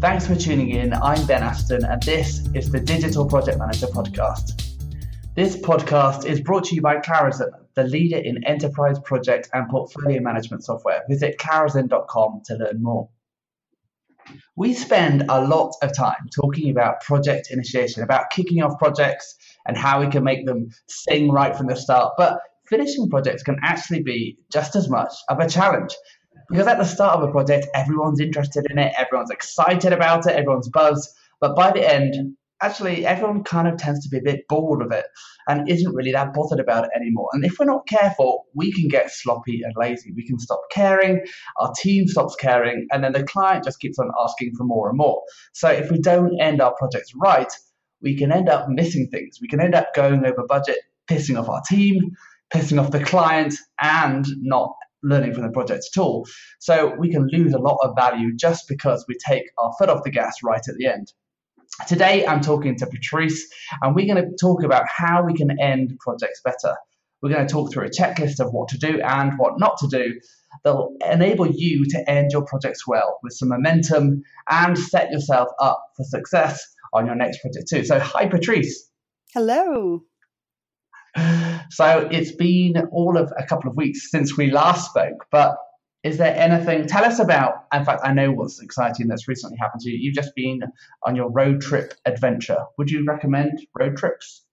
Thanks for tuning in. I'm Ben Aston, and this is the Digital Project Manager podcast. This podcast is brought to you by Clarizen, the leader in enterprise project and portfolio management software. Visit clarizen.com to learn more. We spend a lot of time talking about project initiation, about kicking off projects and how we can make them sing right from the start. But finishing projects can actually be just as much of a challenge. Because at the start of a project, everyone's interested in it, everyone's excited about it, everyone's buzzed. But by the end, actually, everyone kind of tends to be a bit bored of it and isn't really that bothered about it anymore. And if we're not careful, we can get sloppy and lazy. We can stop caring, our team stops caring, and then the client just keeps on asking for more and more. So if we don't end our projects right, we can end up missing things. We can end up going over budget, pissing off our team, pissing off the client, and not learning from the project at all. So we can lose a lot of value just because we take our foot off the gas right at the end. Today, I'm talking to Patrice, and we're going to talk about how we can end projects better. We're going to talk through a checklist of what to do and what not to do that'll enable you to end your projects well with some momentum and set yourself up for success on your next project too. So, hi, Patrice. Hello. So, it's been all of a couple of weeks since we last spoke, but is there anything tell us about in fact i know what's exciting that's recently happened to you. You've just been on your road trip adventure. Would you recommend road trips?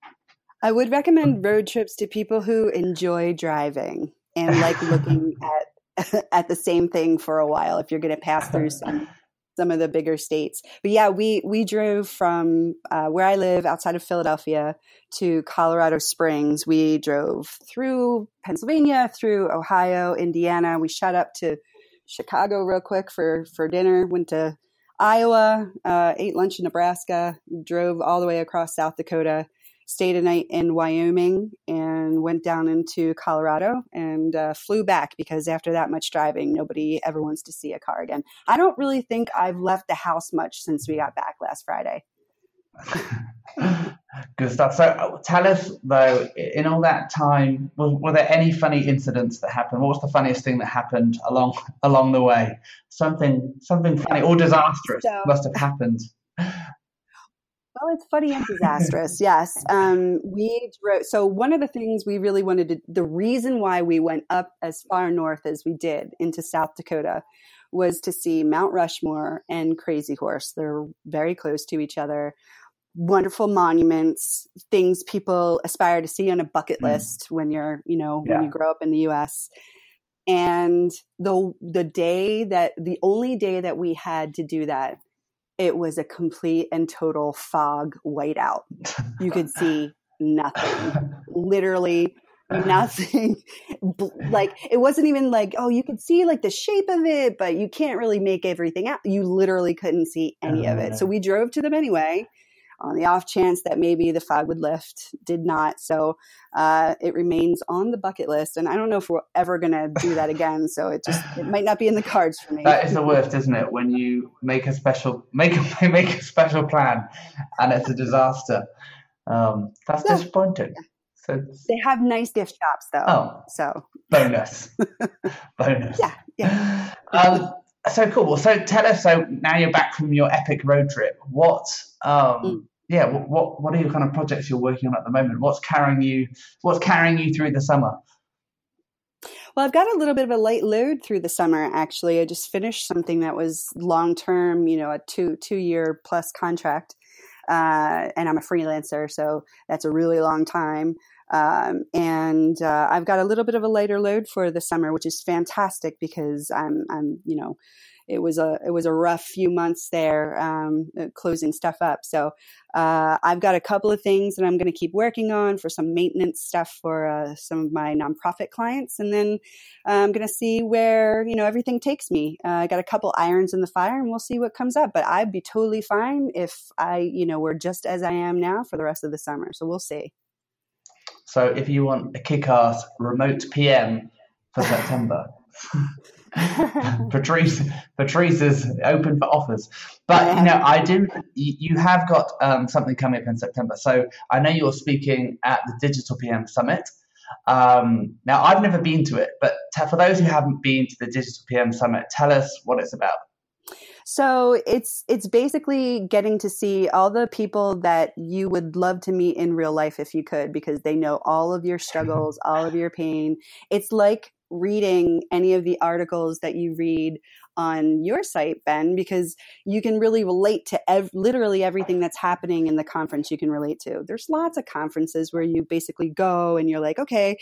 I would recommend road trips to people who enjoy driving and like looking at at the same thing for a while if you're going to pass through some some of the bigger states. But yeah, we we drove from uh, where I live outside of Philadelphia to Colorado Springs. We drove through Pennsylvania, through Ohio, Indiana. We shot up to Chicago real quick for for dinner. Went to Iowa, uh, ate lunch in Nebraska, drove all the way across South Dakota, stayed a night in Wyoming and went down into Colorado and uh, flew back because after that much driving, nobody ever wants to see a car again. I don't really think I've left the house much since we got back last Friday. Good stuff. So uh, tell us though, in all that time, were, were, there any funny incidents that happened? What was the funniest thing that happened along along the way? Something something funny or disastrous so, must have happened. Well, it's funny and disastrous. yes. Um, we drove. So one of the things we really wanted to, the reason why we went up as far north as we did into South Dakota was to see Mount Rushmore and Crazy Horse. They're very close to each other. Wonderful monuments, things people aspire to see on a bucket mm. list when you're, you know, yeah. when you grow up in the U.S. And the the day that the only day that we had to do that it was a complete and total fog whiteout. You could see nothing, literally nothing. like it wasn't even like, oh, you could see like the shape of it, but you can't really make everything out. You literally couldn't see any of it. So uh. we drove to them anyway on the off chance that maybe the fog would lift, did not. So uh, it remains on the bucket list, and I don't know if we're ever going to do that again. So it just it might not be in the cards for me. That is the worst, isn't it? When you make a special make a, make a special plan and it's a disaster. Um, that's yeah. disappointing. So they have nice gift shops, though. Oh, so bonus, bonus. Yeah, yeah. Um, so cool. Well, so tell us. So now you're back from your epic road trip. What um, mm yeah, what what are your kind of projects you're working on at the moment? What's carrying you What's carrying you through the summer? Well, I've got a little bit of a light load through the summer. Actually, I just finished something that was long term. You know, a two two year plus contract, uh, and I'm a freelancer, so that's a really long time. Um, and uh, I've got a little bit of a lighter load for the summer, which is fantastic because I'm I'm you know it was a it was a rough few months there um, uh, closing stuff up. So uh, I've got a couple of things that I'm going to keep working on for some maintenance stuff for uh, some of my nonprofit clients, and then uh, I'm going to see where you know everything takes me. Uh, I got a couple irons in the fire, and we'll see what comes up. But I'd be totally fine if I you know were just as I am now for the rest of the summer. So we'll see. So if you want a kick-ass remote PM for September. Patrice, Patrice is open for offers. But you know, I do. You have got um, something coming up in September. So I know you're speaking at the Digital PM Summit. Um, now, I've never been to it, but t- for those who haven't been to the Digital PM Summit, tell us what it's about. So it's it's basically getting to see all the people that you would love to meet in real life if you could, because they know all of your struggles, all of your pain. It's like reading any of the articles that you read on your site, Ben, because you can really relate to ev- literally everything that's happening in the conference you can relate to. There's lots of conferences where you basically go and you're like, okay,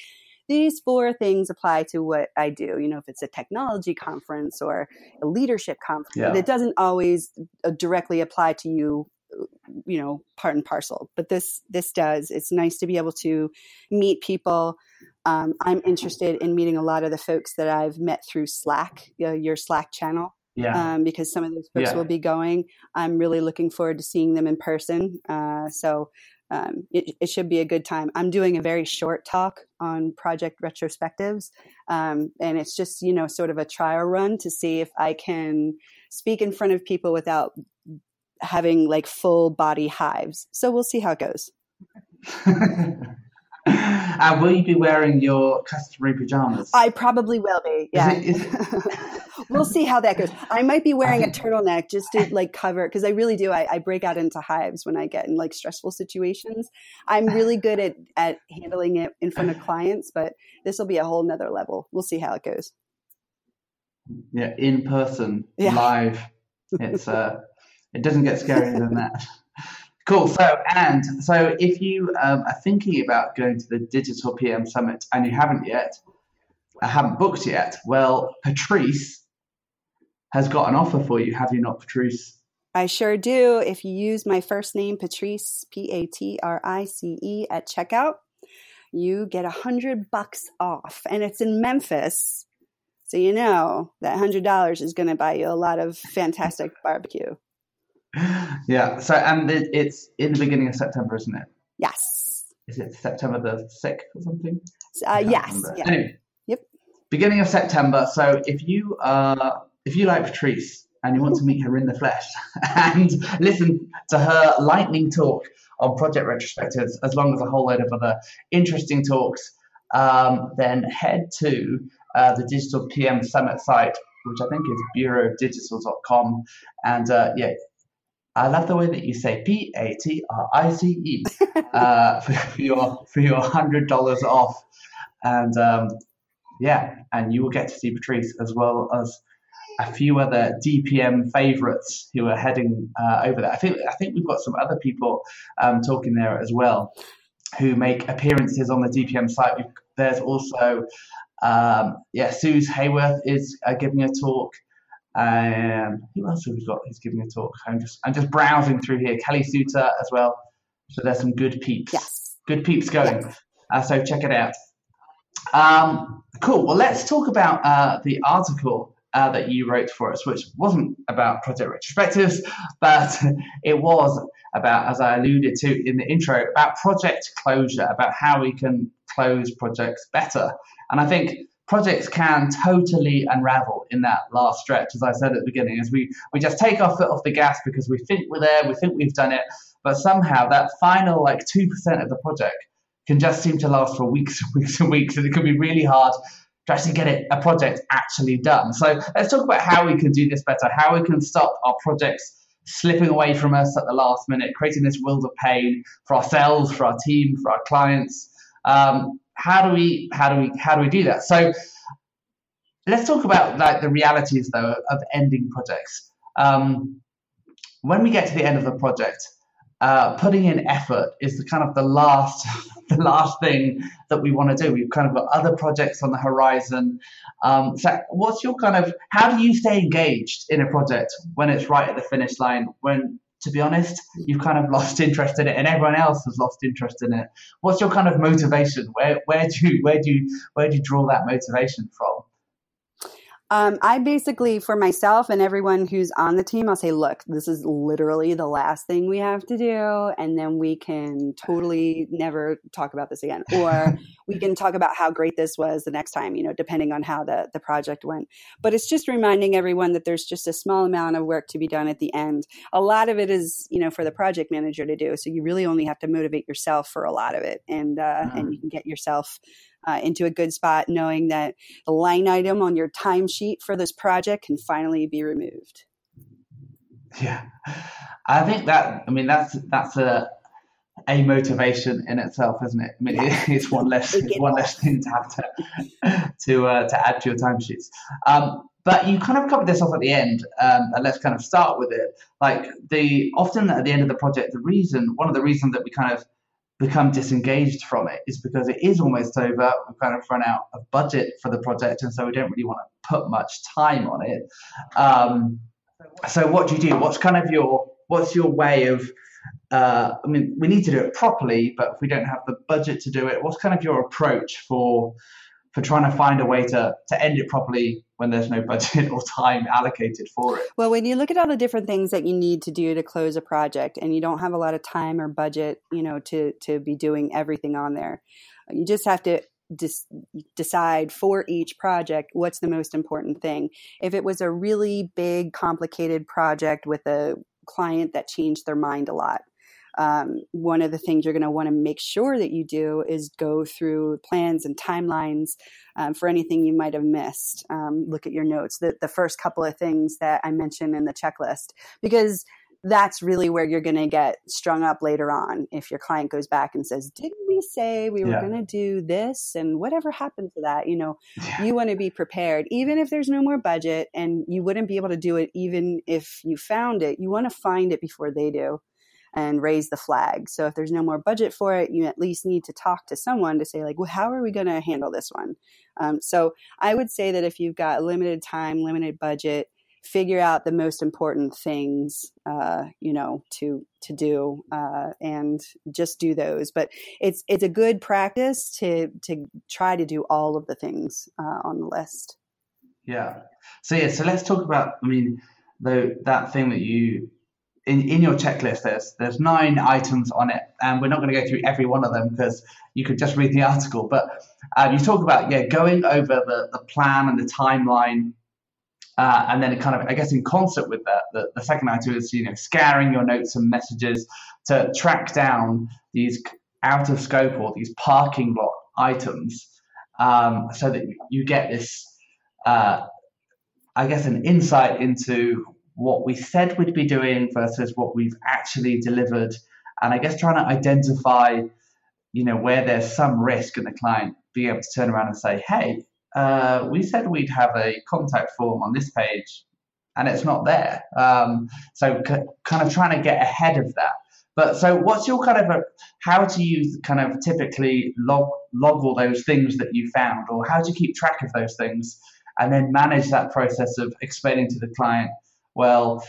these four things apply to what I do. You know, if it's a technology conference or a leadership conference, yeah. it doesn't always uh, directly apply to you you know part and parcel but this this does it's nice to be able to meet people um, i'm interested in meeting a lot of the folks that i've met through slack you know, your slack channel yeah. Um, because some of those folks yeah. will be going i'm really looking forward to seeing them in person uh, so um, it, it, should be a good time. I'm doing a very short talk on project retrospectives, um, and it's just you know sort of a trial run to see if I can speak in front of people without having like full body hives. So we'll see how it goes. uh, will you be wearing your customary pajamas? I probably will be. Yeah. Is it, is it... we'll see how that goes. I might be wearing a turtleneck just to like cover because I really do. I, I, break out into hives when I get in like stressful situations. I'm really good at at handling it in front of clients, but this will be a whole nother level. We'll see how it goes. Yeah, in person, yeah. live. It's uh, it doesn't get scarier than that. Cool. So, and so if you um, are thinking about going to the Digital PM Summit and you haven't yet, I uh, haven't booked yet, well, Patrice has got an offer for you. Have you not, Patrice? I sure do. If you use my first name, Patrice, P A T R I C E, at checkout, you get a hundred bucks off, and it's in Memphis. So you know that hundred dollars is going to buy you a lot of fantastic barbecue yeah. So, and it, it's in the beginning of September, isn't it? Yes. Is it September the 6th or something? Uh, yes. Yeah. Anyway. Yep. Beginning of September. So, if you uh, if you like Patrice and you want to meet her in the flesh and listen to her lightning talk on project retrospectives, as long as a whole load of other interesting talks, um, then head to uh, the Digital PM Summit site, which I think is bureauofdigital.com. And uh, yeah, I love the way that you say P A T R I C E uh, for your for your hundred dollars off, and um, yeah, and you will get to see Patrice as well as a few other DPM favorites who are heading uh, over there. I think I think we've got some other people um, talking there as well who make appearances on the DPM site. We've, there's also um, yeah, Suze Haworth is uh, giving a talk. Um, who else have we got who's giving a talk? I'm just I'm just browsing through here. Kelly Suter as well. So there's some good peeps. Yes. Good peeps going. Yes. Uh, so check it out. Um, cool. Well, let's talk about uh, the article uh, that you wrote for us, which wasn't about project retrospectives, but it was about, as I alluded to in the intro, about project closure, about how we can close projects better. And I think projects can totally unravel in that last stretch, as I said at the beginning, as we, we just take our foot off the gas because we think we're there, we think we've done it, but somehow that final like 2% of the project can just seem to last for weeks and weeks and weeks, and it can be really hard to actually get it, a project actually done. So let's talk about how we can do this better, how we can stop our projects slipping away from us at the last minute, creating this world of pain for ourselves, for our team, for our clients. Um, how do we how do we how do we do that? So let's talk about like the realities though of ending projects. Um, when we get to the end of the project, uh, putting in effort is the kind of the last the last thing that we want to do. We've kind of got other projects on the horizon. Um, so, what's your kind of how do you stay engaged in a project when it's right at the finish line? When to be honest, you've kind of lost interest in it, and everyone else has lost interest in it. What's your kind of motivation? Where where do you where do you where do you draw that motivation from? Um, I basically, for myself and everyone who's on the team, I'll say, look, this is literally the last thing we have to do. And then we can totally never talk about this again. Or we can talk about how great this was the next time, you know, depending on how the, the project went. But it's just reminding everyone that there's just a small amount of work to be done at the end. A lot of it is, you know, for the project manager to do. So you really only have to motivate yourself for a lot of it. And, uh, mm-hmm. and you can get yourself uh, into a good spot knowing that the line item on your timesheet for this project can finally be removed. Yeah, I think that. I mean, that's that's a a motivation in itself, isn't it? I mean, yeah. it's one less it's one less thing to have to to uh, to add to your timesheets. Um, but you kind of covered this off at the end, um, and let's kind of start with it. Like the often at the end of the project, the reason one of the reasons that we kind of become disengaged from it is because it is almost over. We've kind of run out of budget for the project, and so we don't really want to put much time on it. Um, so what do you do? What's kind of your what's your way of uh, I mean, we need to do it properly, but if we don't have the budget to do it, what's kind of your approach for for trying to find a way to to end it properly when there's no budget or time allocated for it? Well, when you look at all the different things that you need to do to close a project, and you don't have a lot of time or budget, you know, to to be doing everything on there, you just have to Dis- decide for each project what's the most important thing. If it was a really big, complicated project with a client that changed their mind a lot, um, one of the things you're going to want to make sure that you do is go through plans and timelines um, for anything you might have missed. Um, look at your notes, the, the first couple of things that I mentioned in the checklist, because that's really where you're going to get strung up later on if your client goes back and says didn't we say we were yeah. going to do this and whatever happened to that you know yeah. you want to be prepared even if there's no more budget and you wouldn't be able to do it even if you found it you want to find it before they do and raise the flag. So if there's no more budget for it, you at least need to talk to someone to say like, well, how are we going to handle this one? Um, so I would say that if you've got limited time, limited budget, figure out the most important things, uh, you know, to to do, uh, and just do those. But it's it's a good practice to to try to do all of the things uh, on the list. Yeah. So yeah. So let's talk about. I mean, though that thing that you in, in your checklist, there's there's nine items on it, and we're not going to go through every one of them because you could just read the article. But uh, you talk about yeah, going over the, the plan and the timeline, uh, and then kind of I guess in concert with that, the, the second item is you know scaring your notes and messages to track down these out of scope or these parking lot items, um, so that you get this. Uh, I guess an insight into what we said we'd be doing versus what we've actually delivered. And I guess trying to identify, you know, where there's some risk in the client being able to turn around and say, hey, uh, we said we'd have a contact form on this page and it's not there. Um, so c- kind of trying to get ahead of that. But so what's your kind of a, how do you kind of typically log, log all those things that you found or how do you keep track of those things and then manage that process of explaining to the client, well,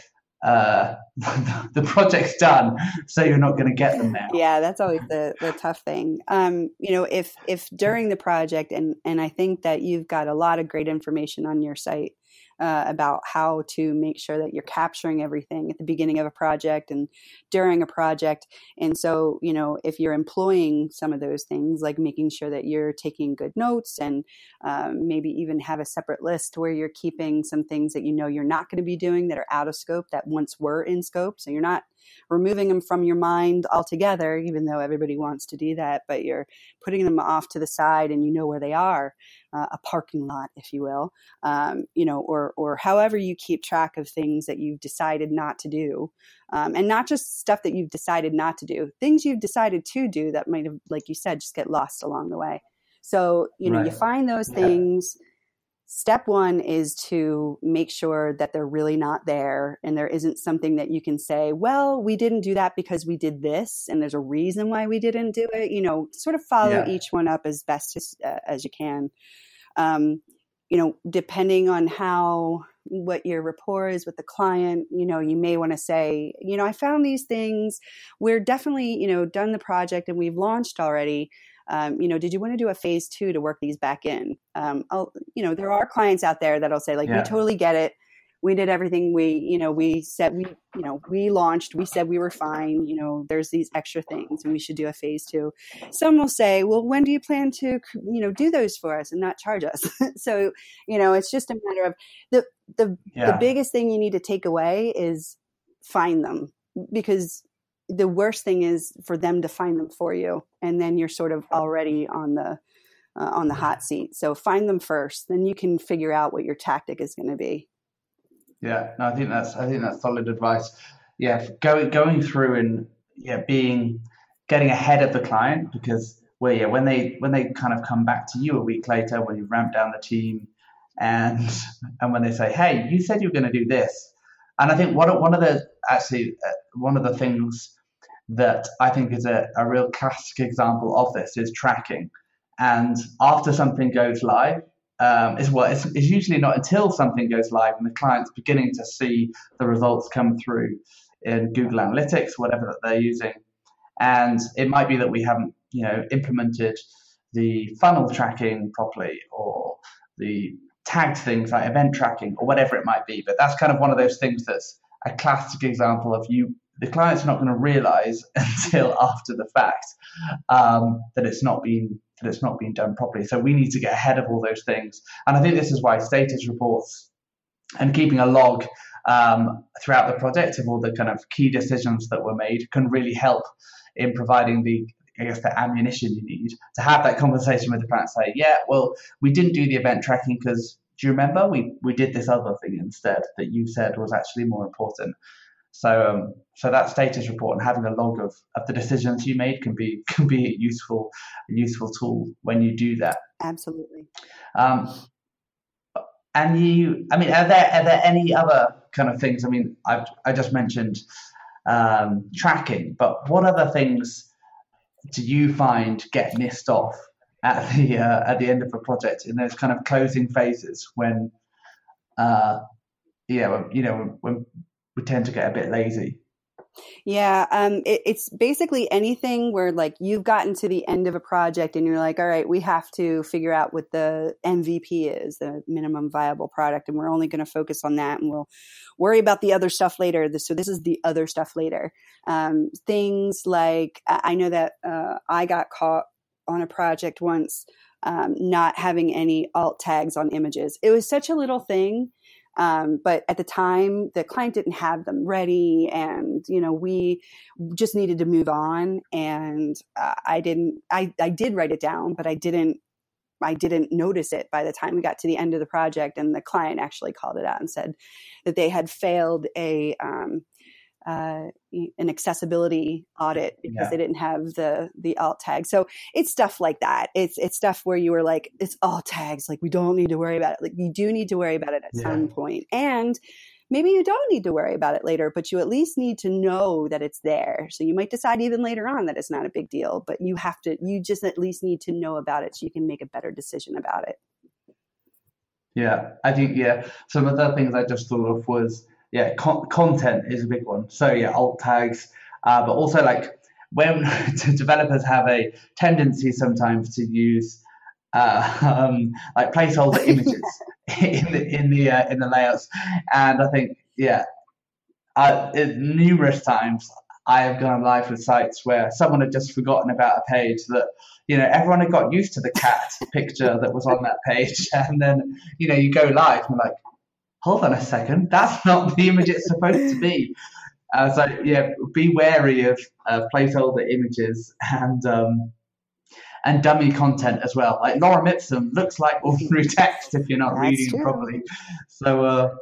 uh, the project's done, so you're not going to get them now. Yeah, that's always the, the tough thing. Um, you know, if if during the project, and and I think that you've got a lot of great information on your site uh, about how to make sure that you're capturing everything at the beginning of a project and during a project. And so, you know, if you're employing some of those things, like making sure that you're taking good notes and um, maybe even have a separate list where you're keeping some things that you know you're not going to be doing that are out of scope that once were in scope. So you're not removing them from your mind altogether, even though everybody wants to do that, but you're putting them off to the side and you know where they are, uh, a parking lot, if you will, um, you know, or, or however you keep track of things that you've decided not to do. Um, and not just stuff that you've decided not to do, things you've decided to do that might have, like you said, just get lost along the way. So, you know, right. you find those yeah. things step one is to make sure that they're really not there and there isn't something that you can say well we didn't do that because we did this and there's a reason why we didn't do it. You know sort of follow yeah. each one up as best as, uh, as you can. Um, you know depending on how what your rapport is with the client you know you may want to say you know i found these things. We're definitely you know done the project and we've launched already um, you know, did you want to do a phase two to work these back in? Um, you know, there are clients out there that'll say like, yeah. we totally get it. We did everything we, you know, we said we, you know, we launched, we said we were fine, you know, there's these extra things and we should do a phase two. Some will say, well, when do you plan to, you know, do those for us and not charge us? so, you know, it's just a matter of the, the, yeah. the biggest thing you need to take away is find them because the worst thing is for them to find them for you and then you're sort of already on the uh, on the hot seat. So find them first then you can figure out what your tactic is going to be. Yeah, no, I think that's I think that's solid advice. Yeah, going going through and yeah, being getting ahead of the client because well, yeah, when they when they kind of come back to you a week later when you ramp down the team and and when they say, hey, you said you were going to do this, and I think one of one of the actually uh, one of the things that I think is a, a real classic example of this is tracking. And after something goes live, um, is what it's, it's, usually not until something goes live and the client's beginning to see the results come through in Google Analytics, whatever that they're using. And it might be that we haven't, you know, implemented the funnel tracking properly or the tagged things like event tracking or whatever it might be. But that's kind of one of those things that's a classic example of you the client's are not going to realize until after the fact um, that it's not been that it's not been done properly. So we need to get ahead of all those things, and I think this is why status reports and keeping a log um, throughout the project of all the kind of key decisions that were made can really help in providing the I guess the ammunition you need to have that conversation with the client. Say, yeah, well, we didn't do the event tracking because do you remember we we did this other thing instead that you said was actually more important. So, um, so that status report and having a log of, of the decisions you made can be can be a useful a useful tool when you do that. Absolutely. Um, and you, I mean, are there are there any other kind of things? I mean, I I just mentioned um, tracking, but what other things do you find get missed off at the uh, at the end of a project in those kind of closing phases when, uh, yeah, you know, when we tend to get a bit lazy. Yeah, um, it, it's basically anything where like you've gotten to the end of a project and you're like, all right, we have to figure out what the MVP is, the minimum viable product, and we're only going to focus on that, and we'll worry about the other stuff later. So this is the other stuff later. Um, things like I know that uh, I got caught on a project once um, not having any alt tags on images. It was such a little thing um, but at the time, the client didn't have them ready, and you know we just needed to move on. And uh, I didn't. I I did write it down, but I didn't. I didn't notice it by the time we got to the end of the project, and the client actually called it out and said that they had failed a um, uh, an accessibility audit because yeah. they didn't have the the alt tag. So it's stuff like that. It's it's stuff where you were like, it's alt tags. Like we don't need to worry about it. Like you do need to worry about it at yeah. some point, and maybe you don't need to worry about it later, but you at least need to know that it's there. So you might decide even later on that it's not a big deal, but you have to. You just at least need to know about it so you can make a better decision about it. Yeah, I think yeah. Some of the things I just thought of was yeah, con- content is a big one. So yeah, alt tags, uh, but also like when developers have a tendency sometimes to use uh, um, like placeholder images in the in the uh, in the layouts, and I think yeah, I, it, numerous times I have gone live with sites where someone had just forgotten about a page that you know everyone had got used to the cat picture that was on that page, and then you know you go live and like hold on a second, that's not the image it's supposed to be. Uh, so yeah, be wary of uh, placeholder images and um, and dummy content as well. Like Lorem ipsum looks like ordinary text if you're not That's reading true. properly. So uh,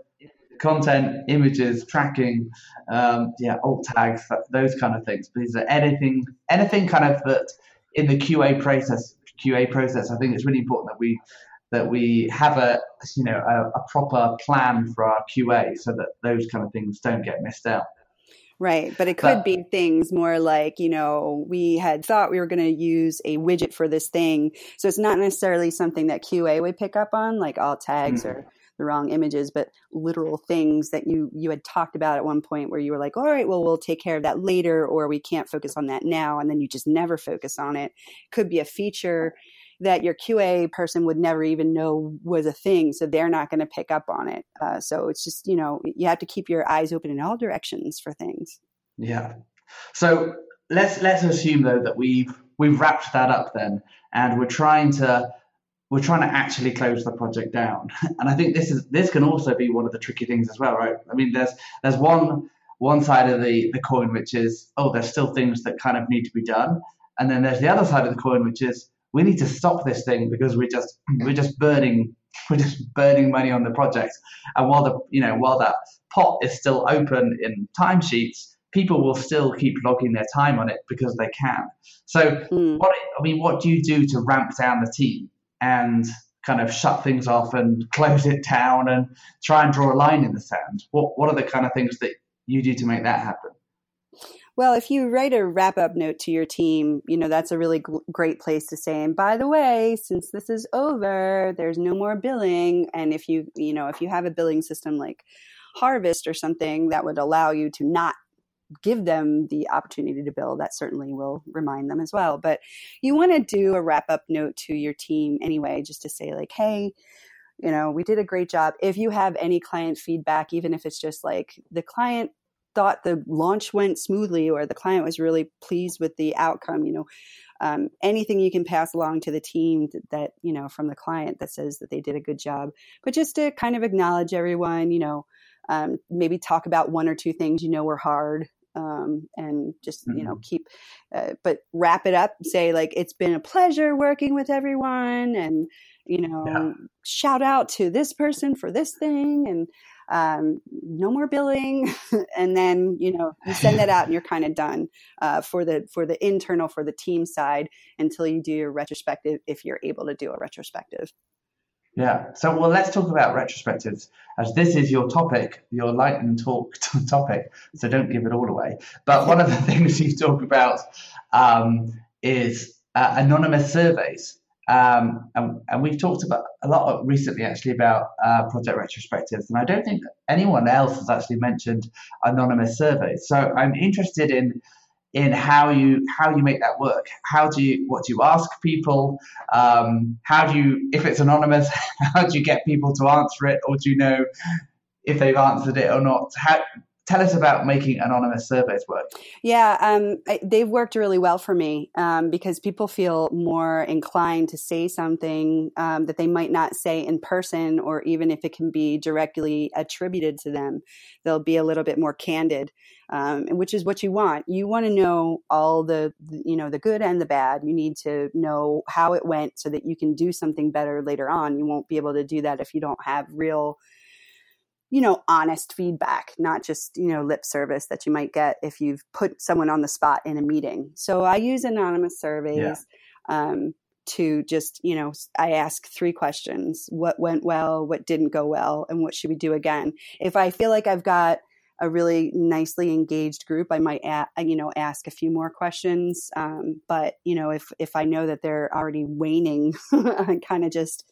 content, images, tracking, um, yeah, alt tags, those kind of things. Please, anything anything kind of that in the QA process. QA process. I think it's really important that we that we have a you know a, a, proper plan for our QA so that those kind of things don't get missed out. Right, but it could but, be things more like you know we had thought we were going to use a widget for this thing, so it's not necessarily something that QA would pick up on, like alt tags mm-hmm. or the wrong images, but literal things that you you had talked about at one point where you were like, all right, well we'll take care of that later, or we can't focus on that now, and then you just never focus on it. Could be a feature that your QA person would never even know was a thing. So they're not going to pick up on it. Uh, so it's just, you know, you have to keep your eyes open in all directions for things. Yeah. So let's let's assume though that we've we've wrapped that up then, and we're trying to we're trying to actually close the project down. And I think this is this can also be one of the tricky things as well, right? I mean, there's there's one one side of the the coin which is oh, there's still things that kind of need to be done, and then there's the other side of the coin which is we need to stop this thing because we're just we're just burning we're just burning money on the project. And while the you know while that pot is still open in timesheets, people will still keep logging their time on it because they can. So mm. what I mean, what do you do to ramp down the team and kind of shut things off and close it down and try and draw a line in the sand? What what are the kind of things that you do to make that happen? Well, if you write a wrap up note to your team, you know, that's a really g- great place to say, and by the way, since this is over, there's no more billing. And if you, you know, if you have a billing system like Harvest or something that would allow you to not give them the opportunity to bill, that certainly will remind them as well. But you want to do a wrap up note to your team anyway, just to say, like, hey, you know, we did a great job. If you have any client feedback, even if it's just like the client thought the launch went smoothly or the client was really pleased with the outcome, you know, um, anything you can pass along to the team that, you know, from the client that says that they did a good job. But just to kind of acknowledge everyone, you know, um, maybe talk about one or two things you know were hard um, and just you know mm-hmm. keep uh, but wrap it up say like it's been a pleasure working with everyone and you know yeah. shout out to this person for this thing and um, no more billing and then you know you send that out and you're kind of done uh, for the for the internal for the team side until you do your retrospective if you're able to do a retrospective yeah. So, well, let's talk about retrospectives, as this is your topic, your lightning talk topic. So, don't give it all away. But one of the things you talk about um, is uh, anonymous surveys. Um, and, and, we've talked about a lot recently, actually, about uh, project retrospectives. And I don't think anyone else has actually mentioned anonymous surveys. So, I'm interested in in how you how you make that work. How do you what do you ask people? Um, how do you if it's anonymous? How do you get people to answer it, or do you know if they've answered it or not? How, tell us about making anonymous surveys work. Yeah, um, they've worked really well for me um, because people feel more inclined to say something um, that they might not say in person, or even if it can be directly attributed to them, they'll be a little bit more candid. Um, which is what you want. You want to know all the, you know, the good and the bad. You need to know how it went so that you can do something better later on. You won't be able to do that if you don't have real you know, honest feedback, not just, you know, lip service that you might get if you've put someone on the spot in a meeting. So I use anonymous surveys yeah. um, to just, you know, I ask three questions what went well, what didn't go well, and what should we do again? If I feel like I've got a really nicely engaged group, I might, a- you know, ask a few more questions. Um, but you know, if if I know that they're already waning, I kind of just.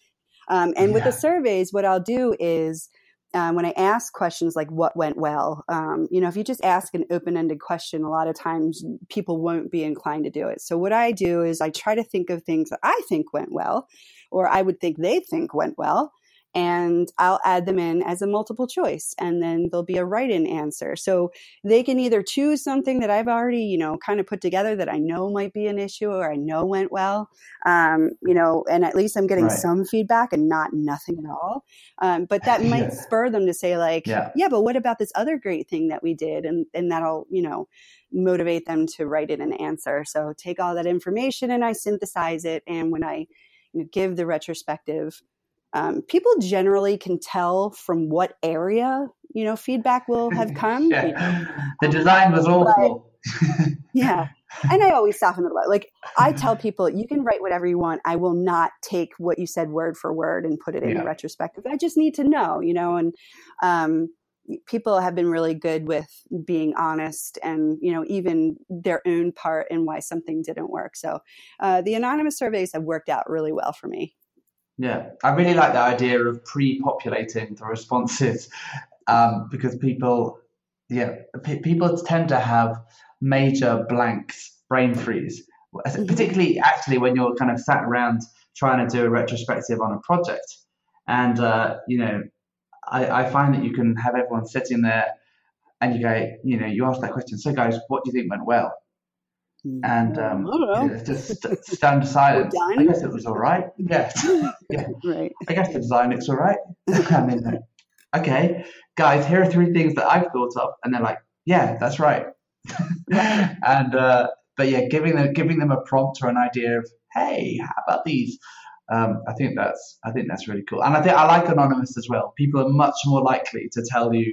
Um, and yeah. with the surveys, what I'll do is um, when I ask questions like what went well, um, you know, if you just ask an open ended question, a lot of times people won't be inclined to do it. So, what I do is I try to think of things that I think went well, or I would think they think went well, and I'll add them in as a multiple choice and then there'll be a write in answer. So they can either choose something that I've already, you know, kind of put together that I know might be an issue or I know went well, um, you know, and at least I'm getting right. some feedback and not nothing at all. Um, but that might yeah. spur them to say like, yeah. yeah, but what about this other great thing that we did? And, and that'll, you know, motivate them to write in an answer. So take all that information and I synthesize it. And when I you know, give the retrospective, um, people generally can tell from what area you know feedback will have come. yeah. you know. The design was awful. yeah, and I always soften the blow. Like I tell people, you can write whatever you want. I will not take what you said word for word and put it in yeah. a retrospective. I just need to know, you know, and um, people have been really good with being honest and you know even their own part in why something didn't work so uh, the anonymous surveys have worked out really well for me yeah, I really like the idea of pre-populating the responses um, because people, yeah, p- people tend to have major blanks, brain freeze, mm-hmm. particularly actually when you're kind of sat around trying to do a retrospective on a project, and uh, you know, I, I find that you can have everyone sitting there, and you go, you know, you ask that question. So, guys, what do you think went well? And um, just stand silent. I guess it was all right. Yeah, yeah. Right. I guess the design looks all right. I mean, okay, guys, here are three things that I've thought of, and they're like, yeah, that's right. and uh, but yeah, giving them giving them a prompt or an idea of, hey, how about these Um, I think that's I think that's really cool, and I think I like anonymous as well. People are much more likely to tell you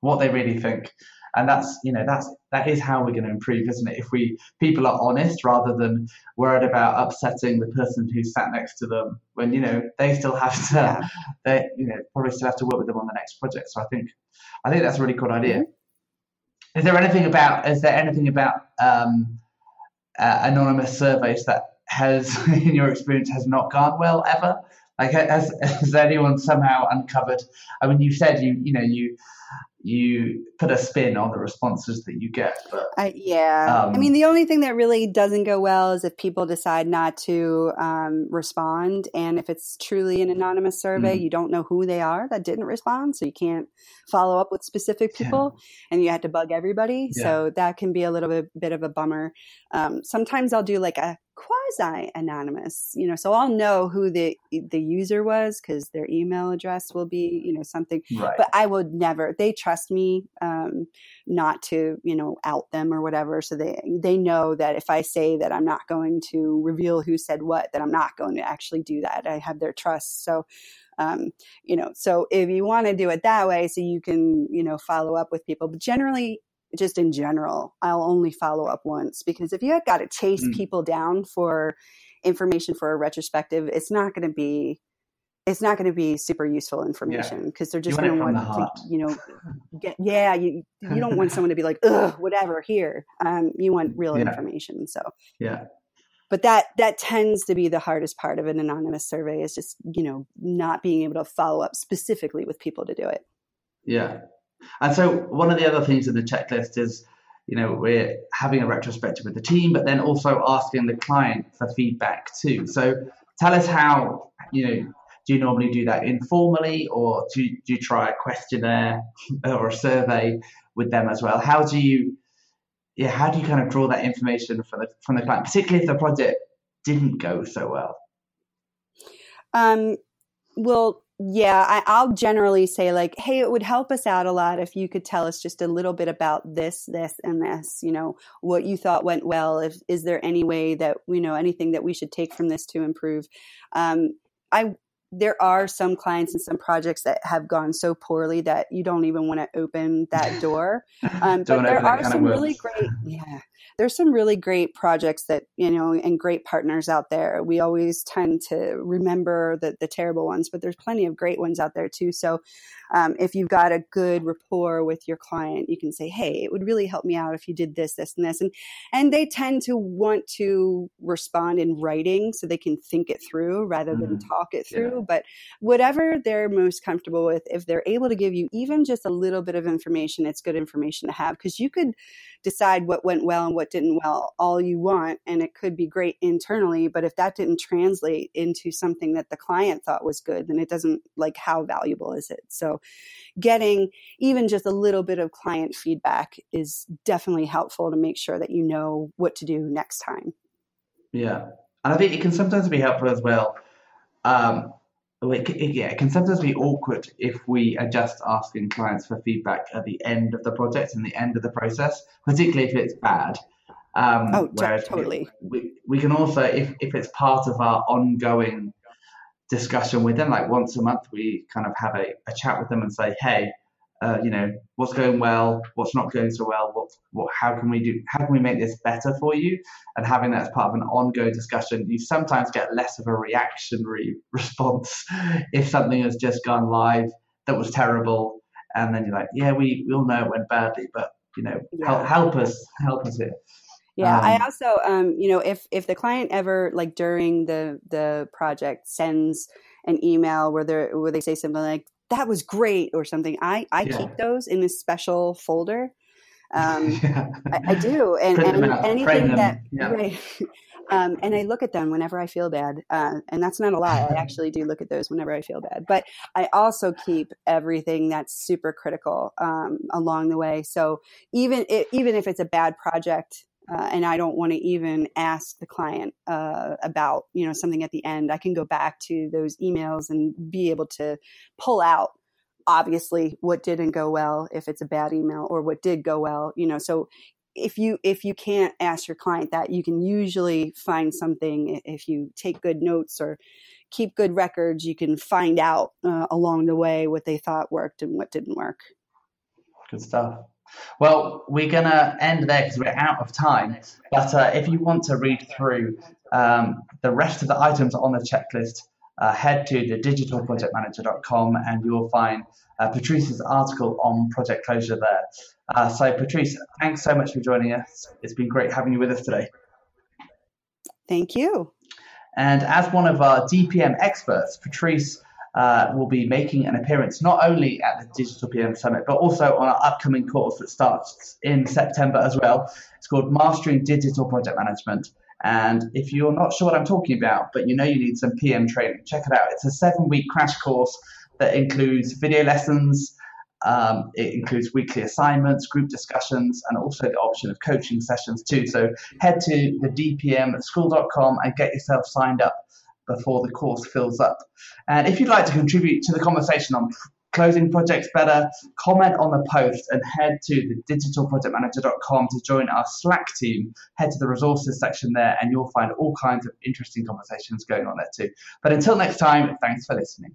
what they really think, and that's you know that's that is how we're going to improve, isn't it? If we people are honest rather than worried about upsetting the person who sat next to them when you know they still have to yeah. they you know probably still have to work with them on the next project. So I think I think that's a really good idea. Mm-hmm. Is there anything about is there anything about um, uh, anonymous surveys that has, in your experience, has not gone well ever? Like, has, has anyone somehow uncovered? I mean, you said you, you know, you you put a spin on the responses that you get. But, uh, yeah, um, I mean, the only thing that really doesn't go well is if people decide not to um, respond, and if it's truly an anonymous survey, mm-hmm. you don't know who they are that didn't respond, so you can't follow up with specific people, yeah. and you had to bug everybody. Yeah. So that can be a little bit, bit of a bummer. Um, sometimes I'll do like a quasi anonymous you know so i'll know who the the user was because their email address will be you know something. Right. but i would never they trust me um, not to you know out them or whatever. So they they know that if i say that i'm not going to reveal who said what that i'm not going to actually do that. I have their trust. So um, you know so if you want to do it that way so you can you know follow up with people. But generally just in general, I'll only follow up once because if you have got to chase mm. people down for information for a retrospective, it's not going to be it's not going to be super useful information because yeah. they're just going to want to, you know, get, yeah, you, you don't want someone to be like, ugh, whatever here. Um, you want real yeah. information. So, yeah. But that, that tends to be the hardest part of an anonymous survey is just, you know, not being able to follow up specifically with people to do it. Yeah. And so one of the other things in the checklist is, you know, we're having a retrospective with the team, but then also asking the client for feedback too. So tell us how, you know, do you normally do that informally or do you, do you try a questionnaire or a survey with them as well? How do you, yeah, how do you kind of draw that information from the, from the client, particularly if the project didn't go so well? Um, well, yeah, I, will generally say like, hey, it would help us out a lot if you could tell us just a little bit about this, this, and this. You know, what you thought went well. If is there any way that you know anything that we should take from this to improve? Um, I there are some clients and some projects that have gone so poorly that you don't even want to open that door. Um, but there are some really great, yeah, there's some really great projects that you know and great partners out there we always tend to remember the, the terrible ones but there's plenty of great ones out there too so um, if you've got a good rapport with your client you can say hey it would really help me out if you did this this and this and and they tend to want to respond in writing so they can think it through rather than mm-hmm. talk it through yeah. But whatever they're most comfortable with if they're able to give you even just a little bit of information it's good information to have because you could decide what went well and what didn't well all you want and it could be great internally but if that didn't translate into something that the client thought was good then it doesn't like how valuable is it? So getting even just a little bit of client feedback is definitely helpful to make sure that you know what to do next time. Yeah and i think it can sometimes be helpful as well um, it, yeah, it can sometimes be awkward if we are just asking clients for feedback at the end of the project and the end of the process, particularly if it's bad. Um, oh, whereas totally. We, we can also, if, if it's part of our ongoing discussion with them, like once a month, we kind of have a, a chat with them and say, hey, uh, you know what's going well, what's not going so well, what what how can we do, how can we make this better for you, and having that as part of an ongoing discussion, you sometimes get less of a reactionary response if something has just gone live that was terrible, and then you're like, yeah, we we all know it went badly, but you know, yeah. help help us help us here. Yeah, um, I also, um, you know, if if the client ever like during the the project sends an email where they where they say something like that was great or something. I, I yeah. keep those in a special folder. Um, yeah. I, I, do. And, and anything that, yeah. right. Um, and I look at them whenever I feel bad. Uh, and that's not a lie. I actually do look at those whenever I feel bad. But I also keep everything that's super critical um, along the way. So even it, even if it's a bad project, uh, and I don't want to even ask the client uh, about you know something at the end. I can go back to those emails and be able to pull out obviously what didn't go well if it's a bad email or what did go well. You know, so if you if you can't ask your client that you can usually find something if you take good notes or keep good records you can find out uh, along the way what they thought worked and what didn't work good stuff well we're going to end there because we're out of time but uh, if you want to read through um, the rest of the items on the checklist uh, head to the digitalprojectmanager.com and you'll find uh, Patrice's article on project closure there. Uh, so, Patrice, thanks so much for joining us. It's been great having you with us today. Thank you. And as one of our DPM experts, Patrice uh, will be making an appearance not only at the Digital PM Summit, but also on our upcoming course that starts in September as well. It's called Mastering Digital Project Management. And if you're not sure what I'm talking about, but you know you need some PM training, check it out. It's a seven week crash course that includes video lessons, um, it includes weekly assignments, group discussions, and also the option of coaching sessions too. So head to the dpmschool.com and get yourself signed up before the course fills up. And if you'd like to contribute to the conversation on closing projects better, comment on the post and head to the digitalprojectmanager.com to join our Slack team. Head to the resources section there and you'll find all kinds of interesting conversations going on there too. But until next time, thanks for listening.